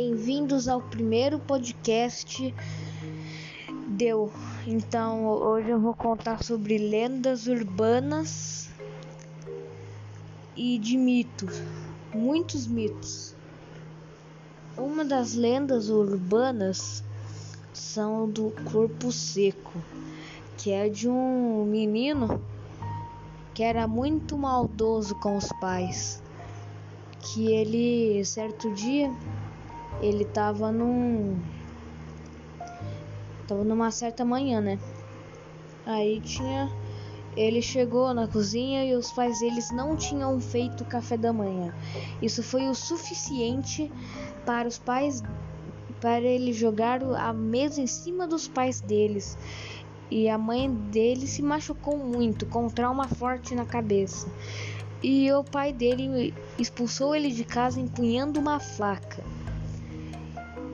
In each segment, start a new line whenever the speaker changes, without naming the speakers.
bem-vindos ao primeiro podcast. Deu. Então, hoje eu vou contar sobre lendas urbanas e de mitos, muitos mitos. Uma das lendas urbanas são do corpo seco, que é de um menino que era muito maldoso com os pais que ele certo dia ele tava num tava numa certa manhã, né? Aí tinha ele chegou na cozinha e os pais deles não tinham feito café da manhã. Isso foi o suficiente para os pais para ele jogar a mesa em cima dos pais deles. E a mãe dele se machucou muito, com um trauma forte na cabeça e o pai dele expulsou ele de casa empunhando uma faca.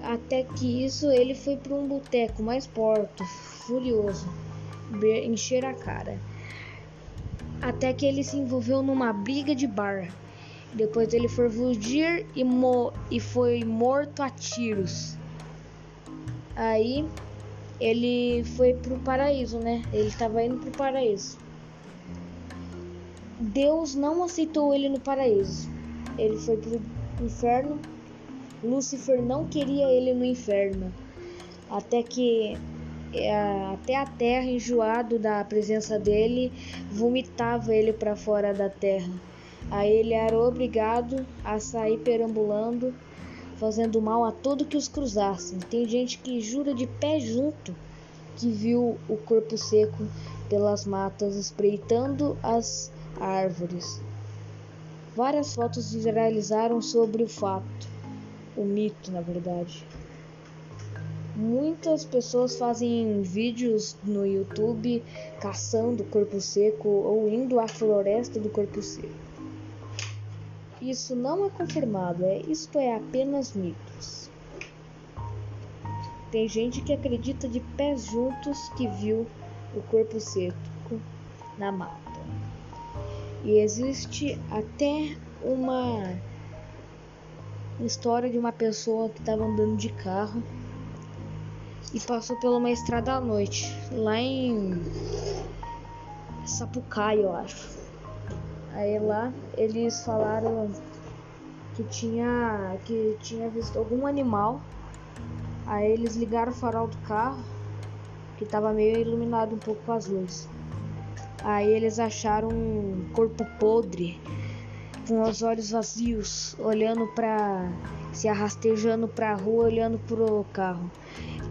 Até que isso ele foi para um boteco mais porto, furioso, encher a cara. Até que ele se envolveu numa briga de bar. Depois ele foi fugir e, mo e foi morto a tiros. Aí ele foi pro paraíso, né? Ele estava indo pro paraíso. Deus não aceitou ele no paraíso. Ele foi para o inferno. Lúcifer não queria ele no inferno. Até que é, até a terra, enjoado da presença dele, vomitava ele para fora da terra. Aí ele era obrigado a sair perambulando, fazendo mal a todo que os cruzassem. Tem gente que jura de pé junto que viu o corpo seco pelas matas espreitando as árvores. Várias fotos viralizaram sobre o fato, o mito, na verdade. Muitas pessoas fazem vídeos no YouTube caçando corpo seco ou indo à floresta do corpo seco. Isso não é confirmado, é isto é apenas mitos. Tem gente que acredita de pés juntos que viu o corpo seco na mata. E existe até uma história de uma pessoa que estava andando de carro e passou por uma estrada à noite, lá em Sapucaí, eu acho. Aí lá eles falaram que tinha que tinha visto algum animal. Aí eles ligaram o farol do carro, que estava meio iluminado um pouco com as luzes. Aí eles acharam um corpo podre, com os olhos vazios, olhando para se arrastejando para a rua, olhando pro carro.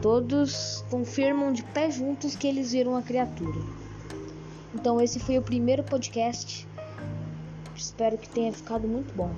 Todos confirmam de pé juntos que eles viram a criatura. Então esse foi o primeiro podcast. Espero que tenha ficado muito bom.